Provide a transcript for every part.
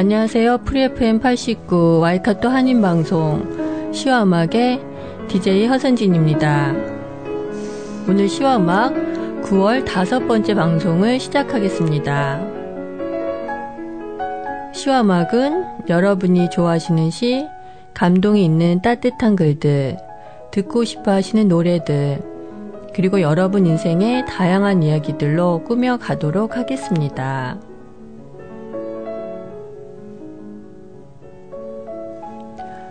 안녕하세요. 프리FM 89 와이카토 한인방송 시와 음악의 DJ 허선진입니다. 오늘 시와 음악 9월 다섯 번째 방송을 시작하겠습니다. 시와 음악은 여러분이 좋아하시는 시, 감동이 있는 따뜻한 글들, 듣고 싶어 하시는 노래들, 그리고 여러분 인생의 다양한 이야기들로 꾸며 가도록 하겠습니다.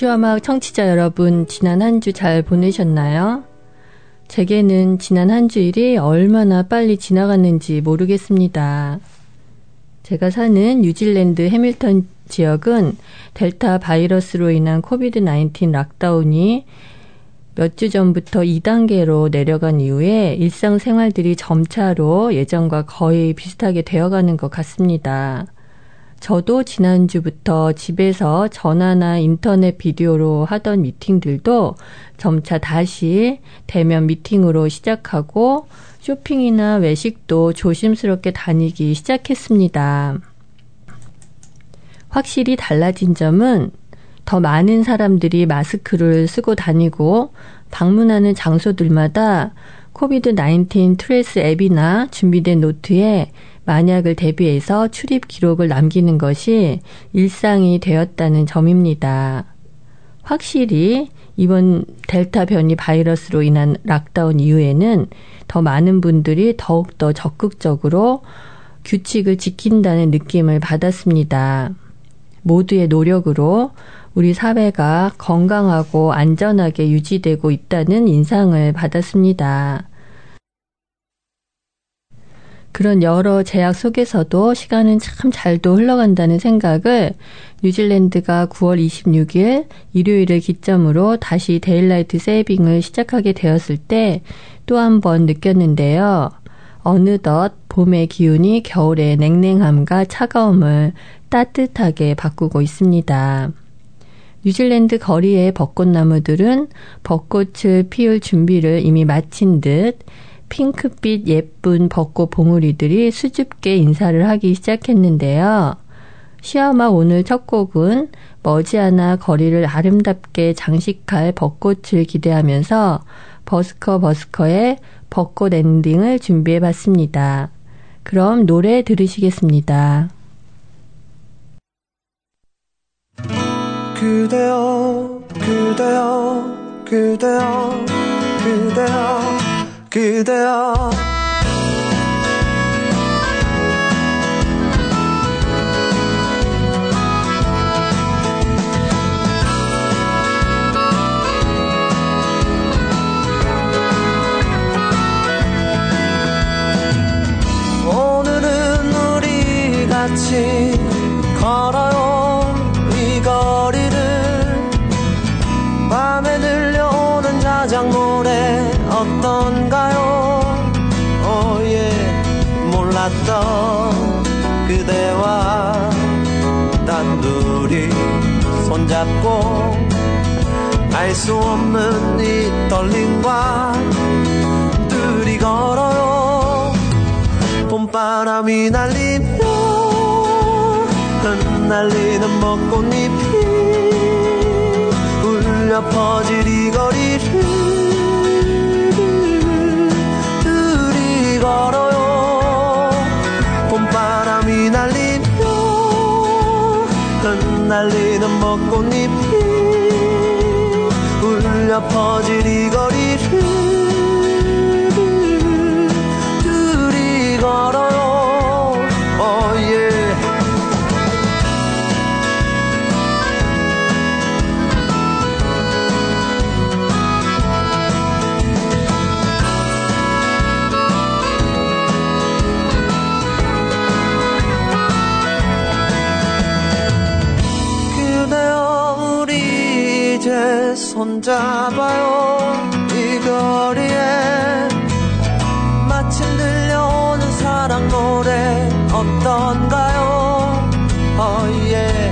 시와 음악 청취자 여러분, 지난 한 주 잘 보내셨나요? 제게는 지난 한 주일이 얼마나 빨리 지나갔는지 모르겠습니다. 제가 사는 뉴질랜드 해밀턴 지역은 델타 바이러스로 인한 COVID 19 lockdown이 몇 주 전부터 2단계로 내려간 이후에 일상생활들이 점차로 예전과 거의 비슷하게 되어가는 것 같습니다. 저도 지난주부터 집에서 전화나 인터넷 비디오로 하던 미팅들도 점차 다시 대면 미팅으로 시작하고 쇼핑이나 외식도 조심스럽게 다니기 시작했습니다. 확실히 달라진 점은 더 많은 사람들이 마스크를 쓰고 다니고 방문하는 장소들마다 COVID 19 Tracer 앱이나 준비된 노트에 만약을 대비해서 출입 기록을 남기는 것이 일상이 되었다는 점입니다. 확실히 이번 델타 변이 바이러스로 인한 락다운 이후에는 더 많은 분들이 더욱더 적극적으로 규칙을 지킨다는 느낌을 받았습니다. 모두의 노력으로 우리 사회가 건강하고 안전하게 유지되고 있다는 인상을 받았습니다. 그런 여러 제약 속에서도 시간은 참 잘도 흘러간다는 생각을 뉴질랜드가 9월 26일 일요일을 기점으로 다시 daylight saving을 시작하게 되었을 때 또 한 번 느꼈는데요. 어느덧 봄의 기운이 겨울의 냉랭함과 차가움을 따뜻하게 바꾸고 있습니다. 뉴질랜드 거리의 벚꽃나무들은 벚꽃을 피울 준비를 이미 마친 듯 핑크빛 예쁜 벚꽃 봉우리들이 수줍게 인사를 하기 시작했는데요. 시아마 오늘 첫 곡은 머지않아 거리를 아름답게 장식할 벚꽃을 기대하면서 버스커 버스커의 벚꽃 엔딩을 준비해 봤습니다. 그럼 노래 들으시겠습니다. 그대여 그대여 그대여 그대여 그대여. 오늘은 우리 같이 걸어요 몰랐던 그대와 단둘이 손잡고 알 수 없는 이 떨림과 둘이 걸어요. 봄바람이 날리며 흩날리는 벚꽃잎이 울려 퍼질 이 거리를 둘이 걸어요 날리는 벚꽃잎이 울려 퍼질 이 거리 손잡아요. 이 거리에 마침 들려오는 사랑 노래 어떤가요? 어예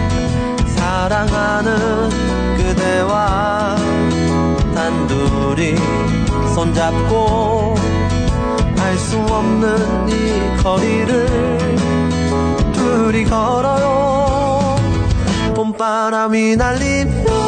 사랑하는 그대와 단둘이 손잡고 알 수 없는 이 거리를 둘이 걸어요. 봄바람이 날리며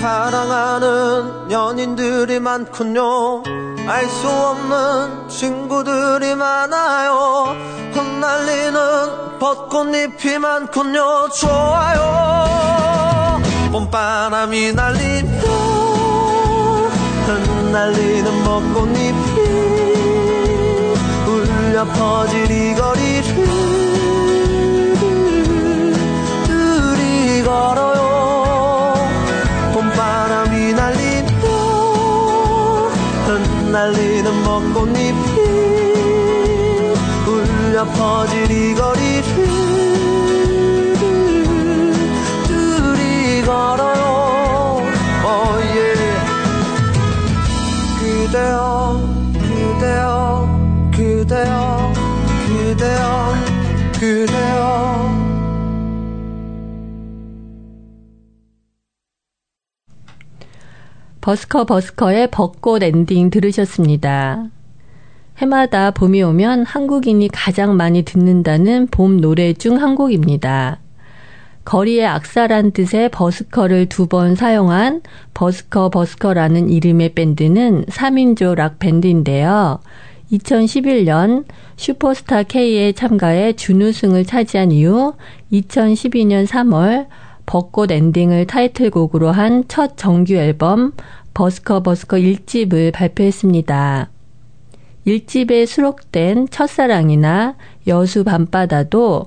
사랑하는 연인들이 많군요. 알 수 없는 친구들이 많아요 흩날리는 벚꽃잎이 많군요 좋아요. 봄바람이 날리며 흩날리는 벚꽃잎이 울려 퍼질 이 거리를 둘이 걸어요. 봄바람이 날리며 흩날리는 벚꽃잎이 울려 퍼질 이 거리를 둘이 걸어요 oh. 그대여 그대여 그대여 그대여 그대여 버스커 버스커의 벚꽃 엔딩 들으셨습니다. 해마다 봄이 오면 한국인이 가장 많이 듣는다는 봄 노래 중 한 곡입니다. 거리의 악사란 뜻의 버스커를 두 번 사용한 버스커 버스커라는 이름의 밴드는 3인조 락 밴드인데요. 2011년 슈퍼스타 K에 참가해 준우승을 차지한 이후 2012년 3월 벚꽃 엔딩을 타이틀곡으로 한 첫 정규 앨범 버스커 버스커 1집을 발표했습니다. 1집에 수록된 첫사랑이나 여수 밤바다도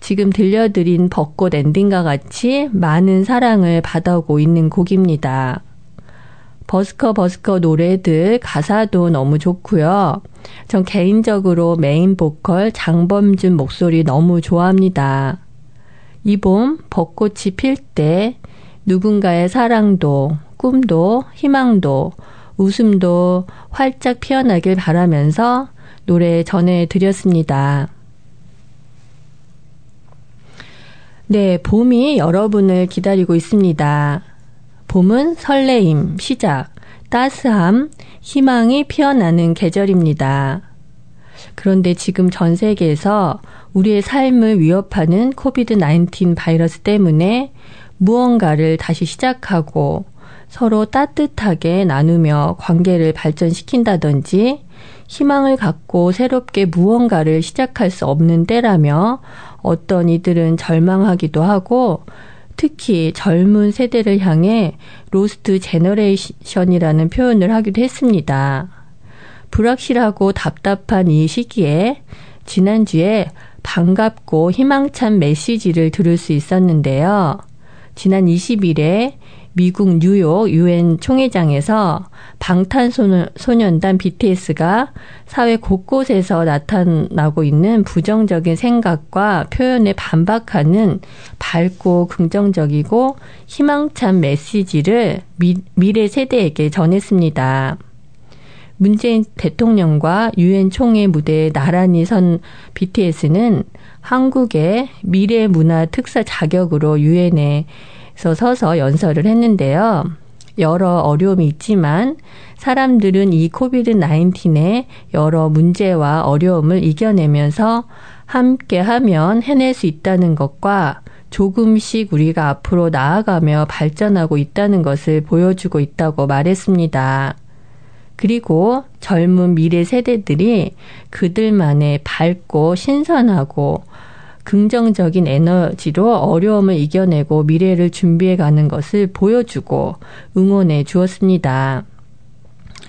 지금 들려드린 벚꽃 엔딩과 같이 많은 사랑을 받아오고 있는 곡입니다. 버스커 버스커 노래들 가사도 너무 좋고요. 전 개인적으로 메인 보컬 장범준 목소리 너무 좋아합니다. 이 봄 벚꽃이 필 때 누군가의 사랑도 꿈도 희망도 웃음도 활짝 피어나길 바라면서 노래 전해드렸습니다. 네, 봄이 여러분을 기다리고 있습니다. 봄은 설레임, 시작, 따스함, 희망이 피어나는 계절입니다. 그런데 지금 전 세계에서 우리의 삶을 위협하는 코비드 19 바이러스 때문에 무언가를 다시 시작하고 서로 따뜻하게 나누며 관계를 발전시킨다든지 희망을 갖고 새롭게 무언가를 시작할 수 없는 때라며 어떤 이들은 절망하기도 하고 특히 젊은 세대를 향해 lost generation이라는 표현을 하기도 했습니다. 불확실하고 답답한 이 시기에 지난주에 반갑고 희망찬 메시지를 들을 수 있었는데요. 지난 20일에 미국 뉴욕 유엔 총회장에서 방탄소년단 BTS가 사회 곳곳에서 나타나고 있는 부정적인 생각과 표현에 반박하는 밝고 긍정적이고 희망찬 메시지를 미, 미래 세대에게 전했습니다. 문재인 대통령과 유엔 총회 무대에 나란히 선 BTS는 한국의 미래 문화 특사 자격으로 유엔에 서 서서 연설을 했는데요. 여러 어려움이 있지만 사람들은 이 코비드 19의 여러 문제와 어려움을 이겨내면서 함께 하면 해낼 수 있다는 것과 조금씩 우리가 앞으로 나아가며 발전하고 있다는 것을 보여주고 있다고 말했습니다. 그리고 젊은 미래 세대들이 그들만의 밝고 신선하고 긍정적인 에너지로 어려움을 이겨내고 미래를 준비해 가는 것을 보여주고 응원해 주었습니다.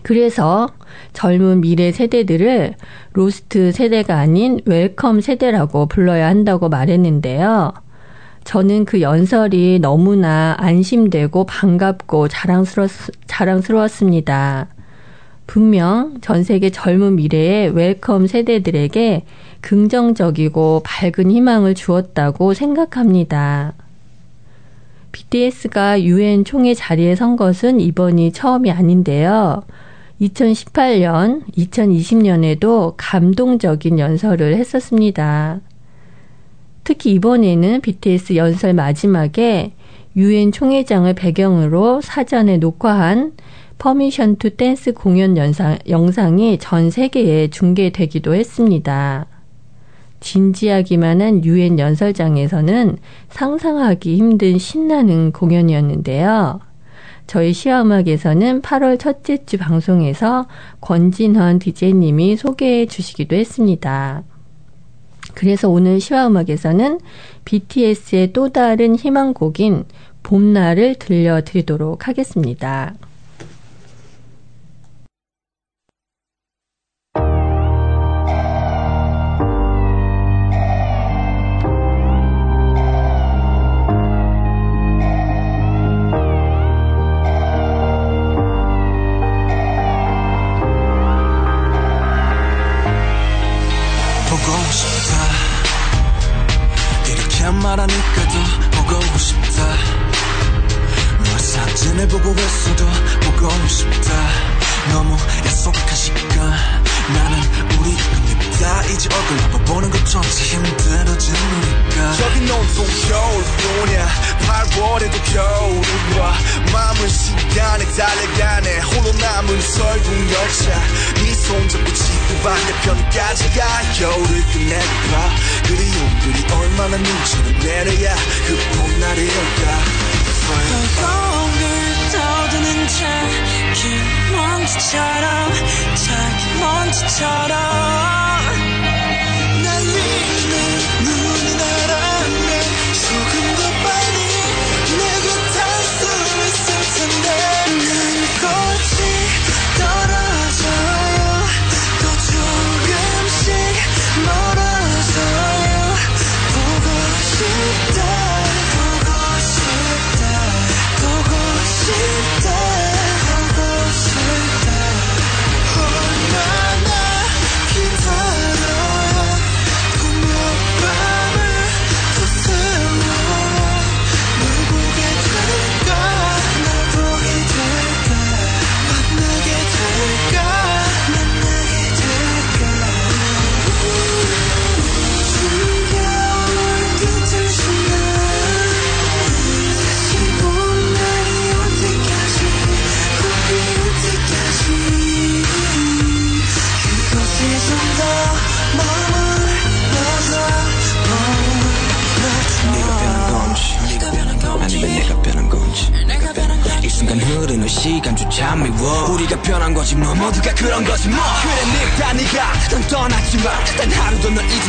그래서 젊은 미래 세대들을 lost 세대가 아닌 welcome 세대라고 불러야 한다고 말했는데요. 저는 그 연설이 너무나 안심되고 반갑고 자랑스러, 자랑스러웠습니다. 분명 전 세계 젊은 미래의 welcome 세대들에게 긍정적이고 밝은 희망을 주었다고 생각합니다. BTS가 유엔 총회 자리에 선 것은 이번이 처음이 아닌데요. 2018년, 2020년에도 감동적인 연설을 했었습니다. 특히 이번에는 BTS 연설 마지막에 유엔 총회장을 배경으로 사전에 녹화한 Permission to Dance 공연 영상, 영상이 전 세계에 중계되기도 했습니다. 진지하기만 한 유엔 연설장에서는 상상하기 힘든 신나는 공연이었는데요. 저희 시화음악에서는 8월 첫째 주 방송에서 권진헌 DJ님이 소개해 주시기도 했습니다. 그래서 오늘 시화음악에서는 BTS의 또 다른 희망곡인 봄날을 들려드리도록 하겠습니다. 점차 힘들어지니까. 여긴 온통 겨울뿐이야 8월에도 겨울이 와 마음은 시간에 달려가네. 홀로 남은 설국 열차 네 손잡고 지구 반대편까지 가. 겨울을 끝내봐. 그리움들이 얼마나 눈치를 내려야 그 봄날일까. 떠드는 자기 먼지처럼 자기 먼지처럼.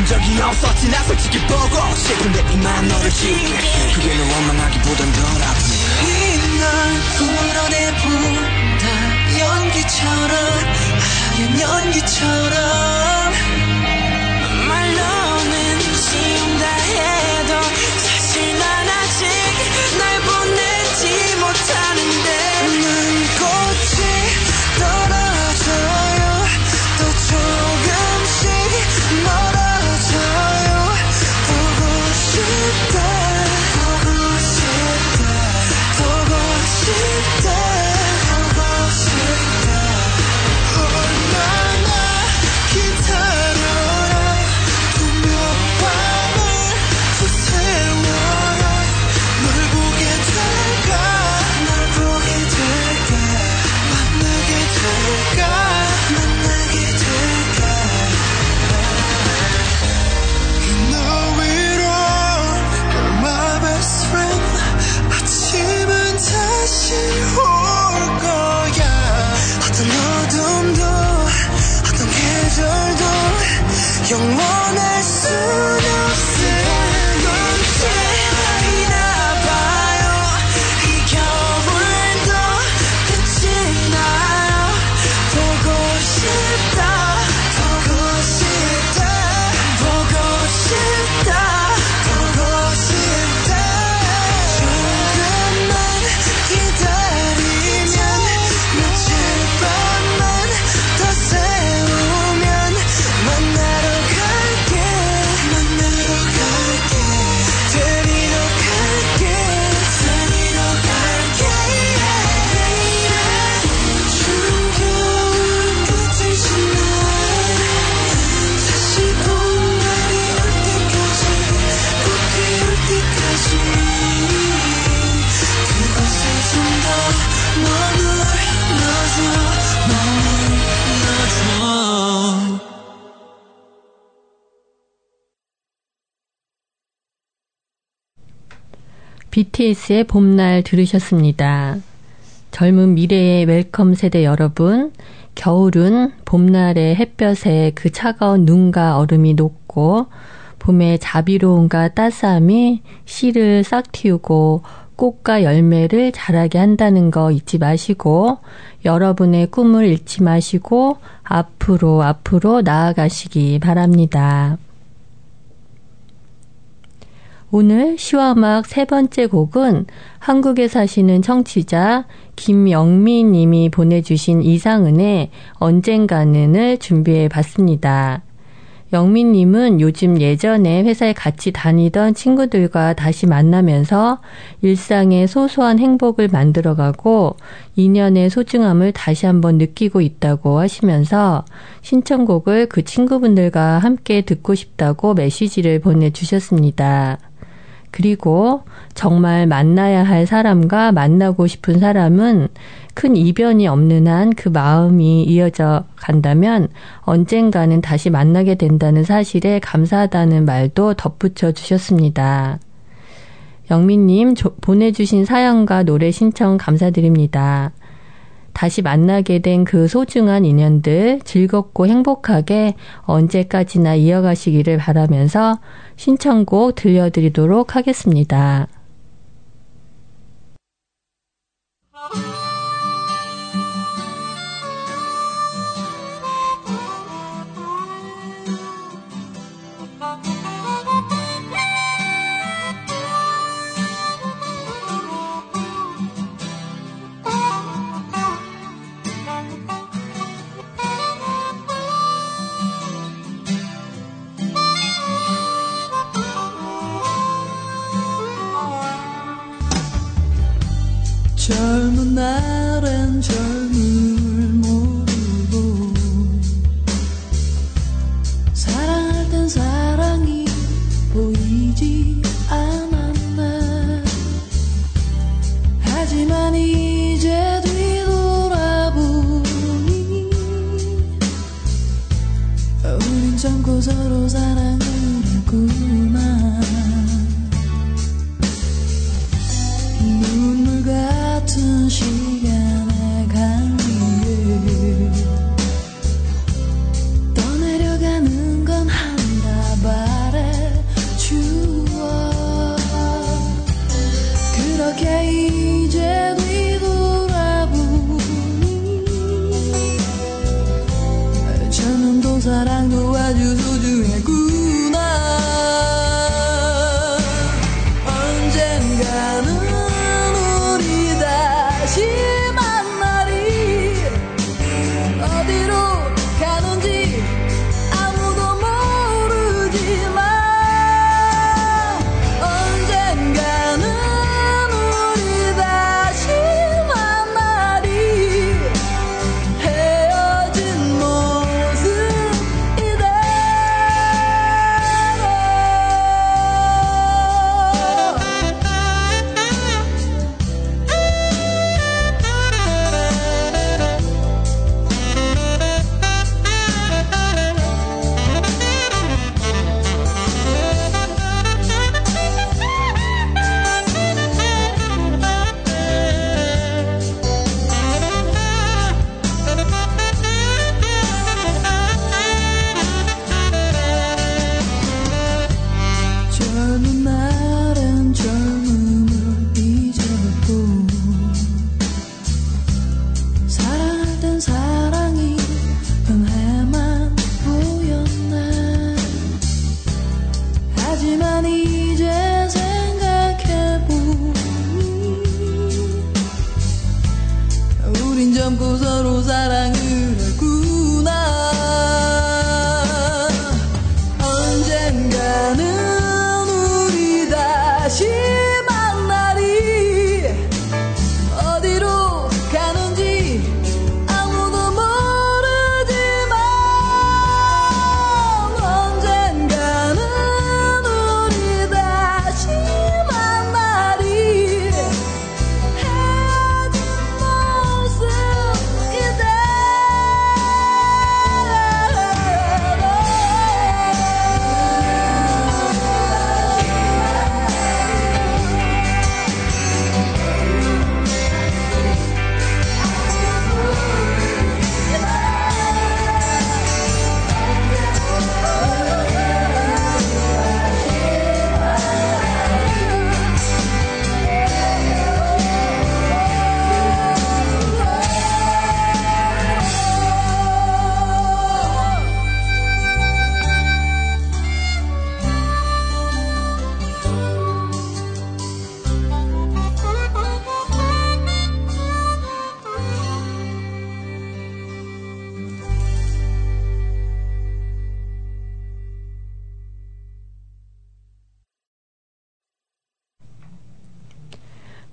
잊은 적이 없었지. 나 솔직히 보고 싶은데 이만 너를 지울게 그게 널 원망하기보단 덜 아프네 이날 풀어내본다. 연기처럼 하얀 연기처럼 BTS의 봄날 들으셨습니다. 젊은 미래의 welcome 세대 여러분, 겨울은 봄날의 햇볕에 그 차가운 눈과 얼음이 녹고 봄의 자비로움과 따스함이 씨를 싹 틔우고 꽃과 열매를 자라게 한다는 거 잊지 마시고 여러분의 꿈을 잃지 마시고 앞으로 앞으로 나아가시기 바랍니다. 오늘 시와 음악 세 번째 곡은 한국에 사시는 청취자 김영미 님이 보내주신 이상은의 언젠가는을 준비해 봤습니다. 영민 님은 요즘 예전에 회사에 같이 다니던 친구들과 다시 만나면서 일상의 소소한 행복을 만들어가고 인연의 소중함을 다시 한번 느끼고 있다고 하시면서 신청곡을 그 친구분들과 함께 듣고 싶다고 메시지를 보내주셨습니다. 그리고 정말 만나야 할 사람과 만나고 싶은 사람은 큰 이변이 없는 한 그 마음이 이어져 간다면 언젠가는 다시 만나게 된다는 사실에 감사하다는 말도 덧붙여 주셨습니다. 영민님 보내주신 사연과 노래 신청 감사드립니다. 다시 만나게 된 그 소중한 인연들 즐겁고 행복하게 언제까지나 이어가시기를 바라면서 신청곡 들려드리도록 하겠습니다.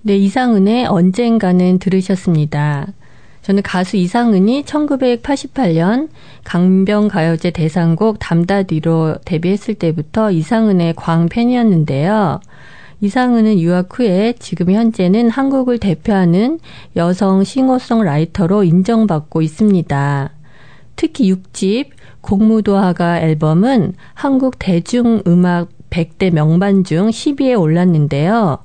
네, 이상은의 언젠가는 들으셨습니다. 저는 가수 이상은이 1988년 강변가요제 대상곡 담다디로 데뷔했을 때부터 이상은의 광팬이었는데요. 이상은은 유학 후에 지금 현재는 한국을 대표하는 여성 싱어송라이터로 인정받고 있습니다. 특히 6집 공무도화가 앨범은 한국 대중음악 100대 명반 중 10위에 올랐는데요.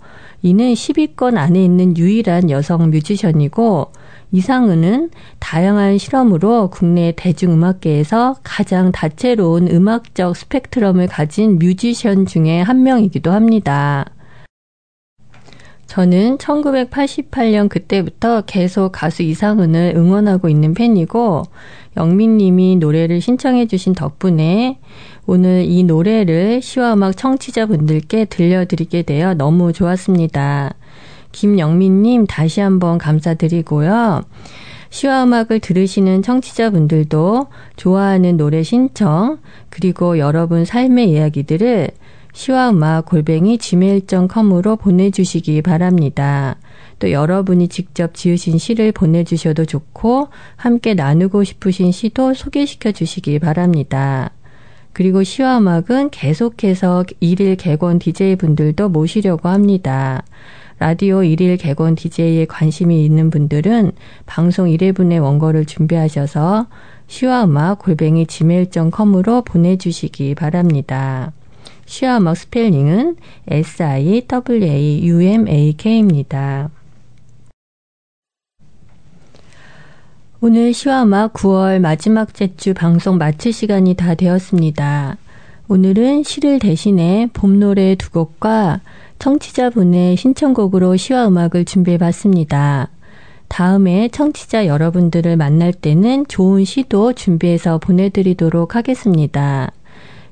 이는 10위권 안에 있는 유일한 여성 뮤지션이고 이상은은 다양한 실험으로 국내 대중음악계에서 가장 다채로운 음악적 스펙트럼을 가진 뮤지션 중에 한 명이기도 합니다. 저는 1988년 그때부터 계속 가수 이상은을 응원하고 있는 팬이고 영민님이 노래를 신청해 주신 덕분에 오늘 이 노래를 시와 음악 청취자분들께 들려드리게 되어 너무 좋았습니다. 김영민님 다시 한번 감사드리고요. 시와 음악을 들으시는 청취자분들도 좋아하는 노래 신청, 그리고 여러분 삶의 이야기들을 시와 음악 골뱅이 gmail.com으로 보내주시기 바랍니다. 또 여러분이 직접 지으신 시를 보내주셔도 좋고, 함께 나누고 싶으신 시도 소개시켜 주시기 바랍니다. 그리고 시와 음악은 계속해서 일일 개건 DJ분들도 모시려고 합니다. 라디오 일일 개건 DJ에 관심이 있는 분들은 방송 1회분의 원고를 준비하셔서 시와 음악 골뱅이 gmail.com으로 보내주시기 바랍니다. 시와 음악 스펠링은 S-I-W-A-U-M-A-K입니다. 오늘 시와음악 9월 마지막 제주 방송 마칠 시간이 다 되었습니다. 오늘은 시를 대신해 봄 노래 두 곡과 청취자분의 신청곡으로 시와 음악을 준비해 봤습니다. 다음에 청취자 여러분들을 만날 때는 좋은 시도 준비해서 보내드리도록 하겠습니다.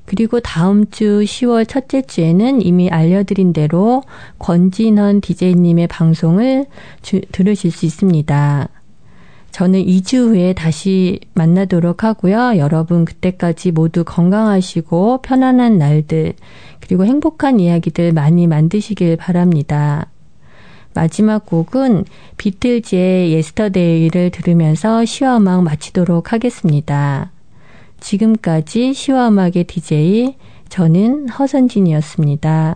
그리고 다음 주 10월 첫째 주에는 이미 알려드린 대로 권진헌 DJ님의 방송을 주, 들으실 수 있습니다. 저는 2주 후에 다시 만나도록 하고요. 여러분 그때까지 모두 건강하시고 편안한 날들 그리고 행복한 이야기들 많이 만드시길 바랍니다. 마지막 곡은 비틀즈의 예스터데이를 들으면서 시와 음악 마치도록 하겠습니다. 지금까지 시와 음악의 DJ 저는 허선진이었습니다.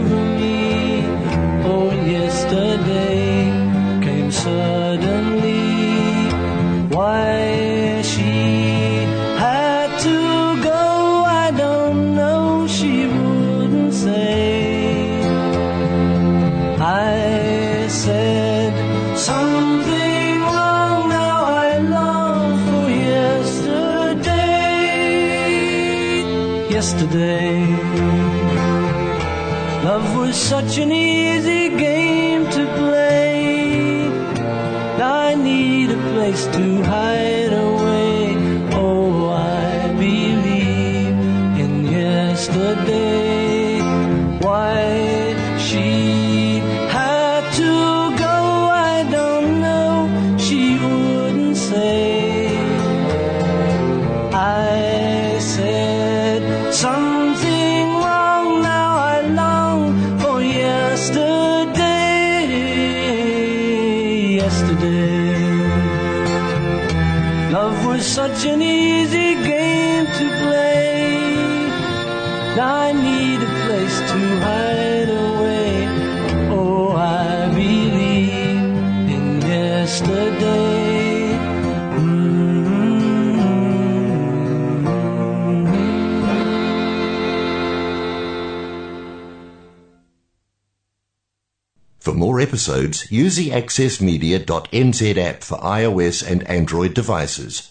stood such an easy game to play. Now I need a place to hide away. Oh, I believe in yesterday. For more episodes, use the accessmedia.nz app for iOS and Android devices,